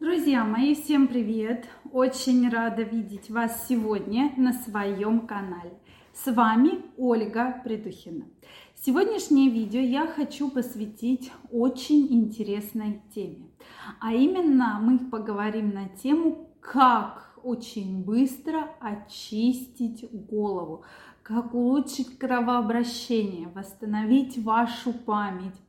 Друзья мои, всем привет! Очень рада видеть вас сегодня на своем канале. С вами Ольга Придухина. Сегодняшнее видео я хочу посвятить очень интересной теме. А именно мы поговорим на тему, как очень быстро очистить голову, как улучшить кровообращение, восстановить вашу память.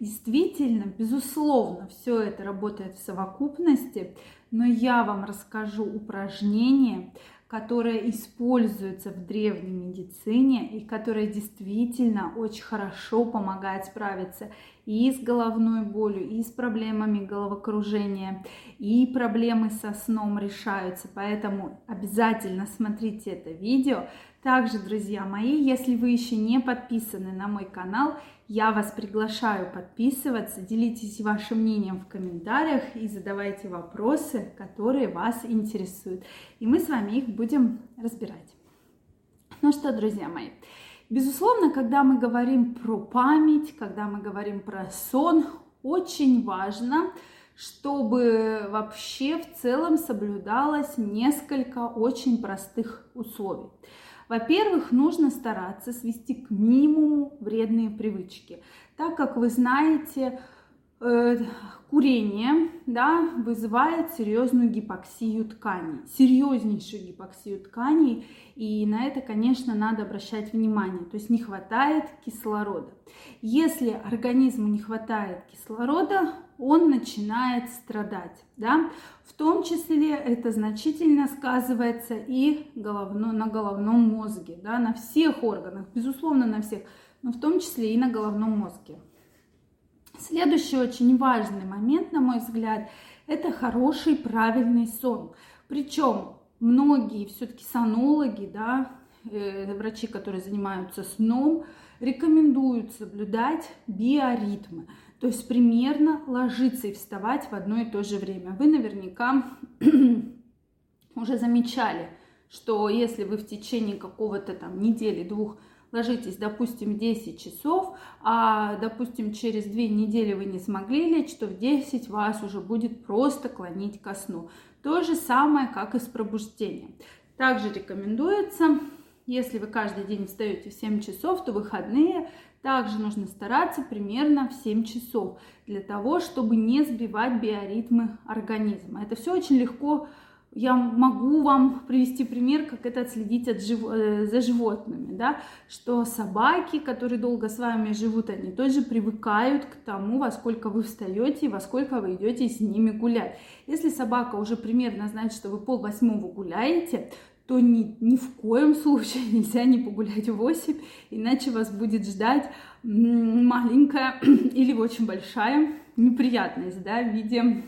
Действительно, безусловно, все это работает в совокупности, но я вам расскажу упражнения, которое используется в древней медицине и которое действительно очень хорошо помогает справиться и с головной болью, и с проблемами головокружения, и проблемы со сном решаются. Поэтому обязательно смотрите это видео. Также, друзья мои, если вы еще не подписаны на мой канал, я вас приглашаю подписываться, делитесь вашим мнением в комментариях и задавайте вопросы, которые вас интересуют. И мы с вами их будем разбирать. Ну что, друзья мои, безусловно, когда мы говорим про память, когда мы говорим про сон, очень важно, чтобы вообще в целом соблюдалось несколько очень простых условий. Во-первых, нужно стараться свести к минимуму вредные привычки, так как вы знаете, курение да, вызывает серьезную гипоксию тканей, серьезнейшую гипоксию тканей, и на это, конечно, надо обращать внимание, то есть не хватает кислорода. Если организму не хватает кислорода, он начинает страдать. Да? В том числе это значительно сказывается и головно, на головном мозге, да? на всех органах, безусловно, на всех, но в том числе и на головном мозге. Следующий очень важный момент, на мой взгляд, это хороший правильный сон. Причем многие все-таки сонологи, да, э, врачи, которые занимаются сном, рекомендуют соблюдать биоритмы. То есть примерно ложиться и вставать в одно и то же время. Вы наверняка уже замечали, что если вы в течение какого-то там недели, двух ложитесь, допустим, 10 часов, а, допустим, через две недели вы не смогли лечь, то в 10 вас уже будет просто клонить ко сну. То же самое, как и с пробуждением. Также рекомендуется, если вы каждый день встаете в 7 часов, то выходные также нужно стараться примерно в 7 часов для того, чтобы не сбивать биоритмы организма. Это все очень легко. Я могу вам привести пример, как это отследить от жив... Э, за животными, да? что собаки, которые долго с вами живут, они тоже привыкают к тому, во сколько вы встаете и во сколько вы идете с ними гулять. Если собака уже примерно знает, что вы пол восьмого гуляете, то ни, ни в коем случае нельзя не погулять в 8, иначе вас будет ждать маленькая или очень большая неприятность да, в виде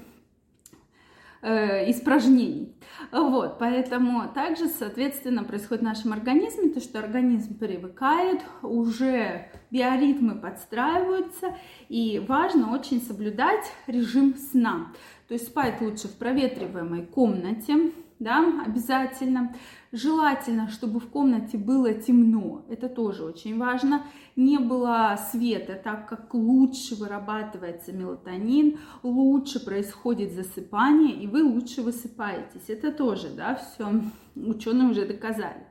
э, испражнений. Вот, поэтому также, соответственно, происходит в нашем организме, то, что организм привыкает, уже биоритмы подстраиваются, и важно очень соблюдать режим сна. То есть спать лучше в проветриваемой комнате, да, обязательно. Желательно, чтобы в комнате было темно, это тоже очень важно. Не было света, так как лучше вырабатывается мелатонин, лучше происходит засыпание, и вы лучше высыпаетесь. Это тоже, да, все ученые уже доказали.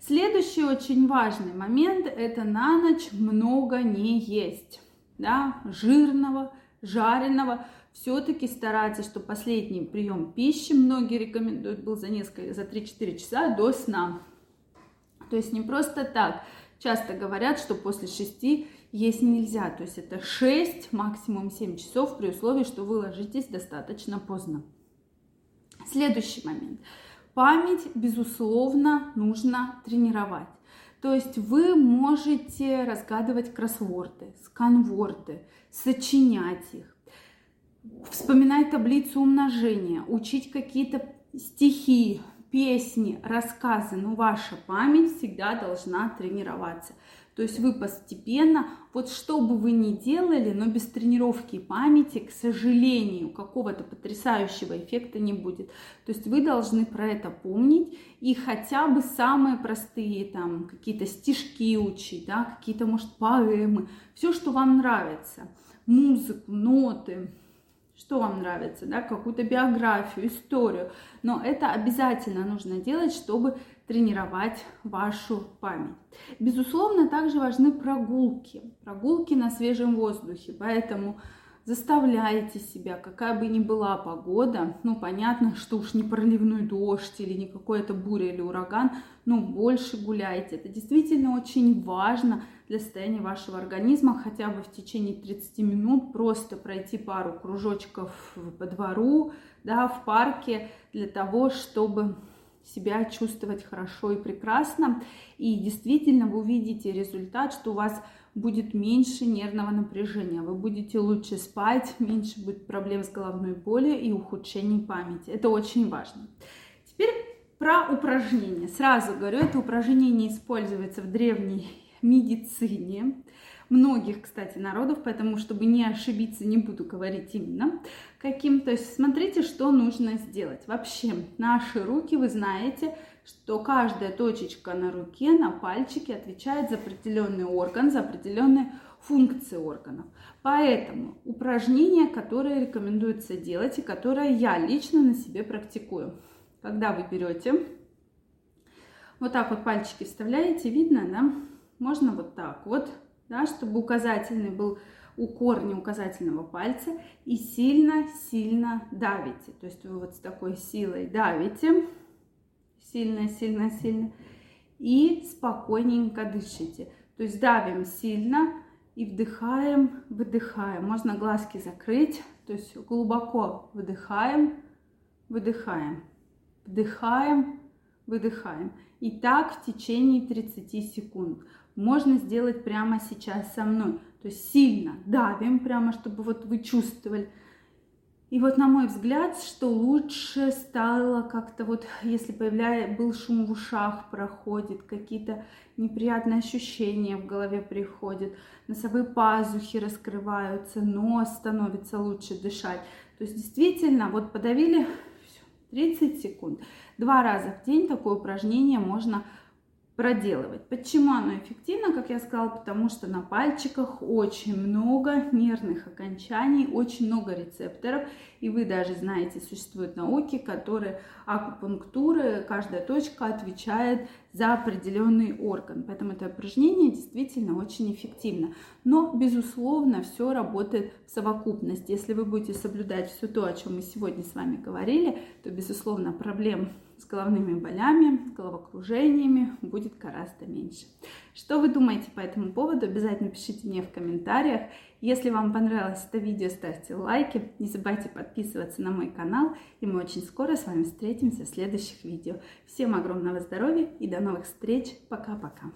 Следующий очень важный момент – это на ночь много не есть, да, жирного, жареного – все-таки стараться, чтобы последний прием пищи, многие рекомендуют, был за несколько, за 3-4 часа до сна. То есть не просто так. Часто говорят, что после 6 есть нельзя. То есть это 6, максимум 7 часов при условии, что вы ложитесь достаточно поздно. Следующий момент. Память, безусловно, нужно тренировать. То есть вы можете разгадывать кроссворды, сканворды, сочинять их, вспоминать таблицу умножения, учить какие-то стихи, песни, рассказы, но ваша память всегда должна тренироваться. То есть вы постепенно, вот что бы вы ни делали, но без тренировки памяти, к сожалению, какого-то потрясающего эффекта не будет. То есть вы должны про это помнить и хотя бы самые простые там какие-то стишки учить, да, какие-то, может, поэмы, все, что вам нравится, музыку, ноты, что вам нравится, да, какую-то биографию, историю. Но это обязательно нужно делать, чтобы тренировать вашу память. Безусловно, также важны прогулки, прогулки на свежем воздухе, поэтому заставляйте себя, какая бы ни была погода, ну, понятно, что уж не проливной дождь или не какой-то буря или ураган, но больше гуляйте. Это действительно очень важно для состояния вашего организма, хотя бы в течение 30 минут просто пройти пару кружочков по двору, да, в парке, для того, чтобы себя чувствовать хорошо и прекрасно. И действительно вы увидите результат, что у вас будет меньше нервного напряжения, вы будете лучше спать, меньше будет проблем с головной болью и ухудшений памяти. Это очень важно. Теперь про упражнения. Сразу говорю, это упражнение не используется в древней медицине многих, кстати, народов, поэтому, чтобы не ошибиться, не буду говорить именно каким. То есть смотрите, что нужно сделать. Вообще, наши руки, вы знаете, что каждая точечка на руке, на пальчике отвечает за определенный орган, за определенные функции органов. Поэтому упражнение, которое рекомендуется делать и которое я лично на себе практикую. Когда вы берете, вот так вот пальчики вставляете, видно, да? Можно вот так вот, да, чтобы указательный был у корня указательного пальца и сильно-сильно давите. То есть вы вот с такой силой давите, сильно, сильно, сильно. И спокойненько дышите. То есть давим сильно и вдыхаем, выдыхаем. Можно глазки закрыть. То есть глубоко вдыхаем, выдыхаем. Вдыхаем, выдыхаем. И так в течение 30 секунд. Можно сделать прямо сейчас со мной. То есть сильно давим прямо, чтобы вот вы чувствовали. И вот на мой взгляд, что лучше стало как-то вот, если появляется, был шум в ушах, проходит, какие-то неприятные ощущения в голове приходят, носовые пазухи раскрываются, нос становится лучше дышать. То есть действительно, вот подавили 30 секунд. Два раза в день такое упражнение можно проделывать. Почему оно эффективно, как я сказала, потому что на пальчиках очень много нервных окончаний, очень много рецепторов, и вы даже знаете, существуют науки, которые акупунктуры, каждая точка отвечает за определенный орган, поэтому это упражнение действительно очень эффективно. Но, безусловно, все работает в совокупности. Если вы будете соблюдать все то, о чем мы сегодня с вами говорили, то, безусловно, проблем с головными болями, головокружениями будет гораздо меньше. Что вы думаете по этому поводу? Обязательно пишите мне в комментариях. Если вам понравилось это видео, ставьте лайки. Не забывайте подписываться на мой канал. И мы очень скоро с вами встретимся в следующих видео. Всем огромного здоровья и до новых встреч. Пока-пока.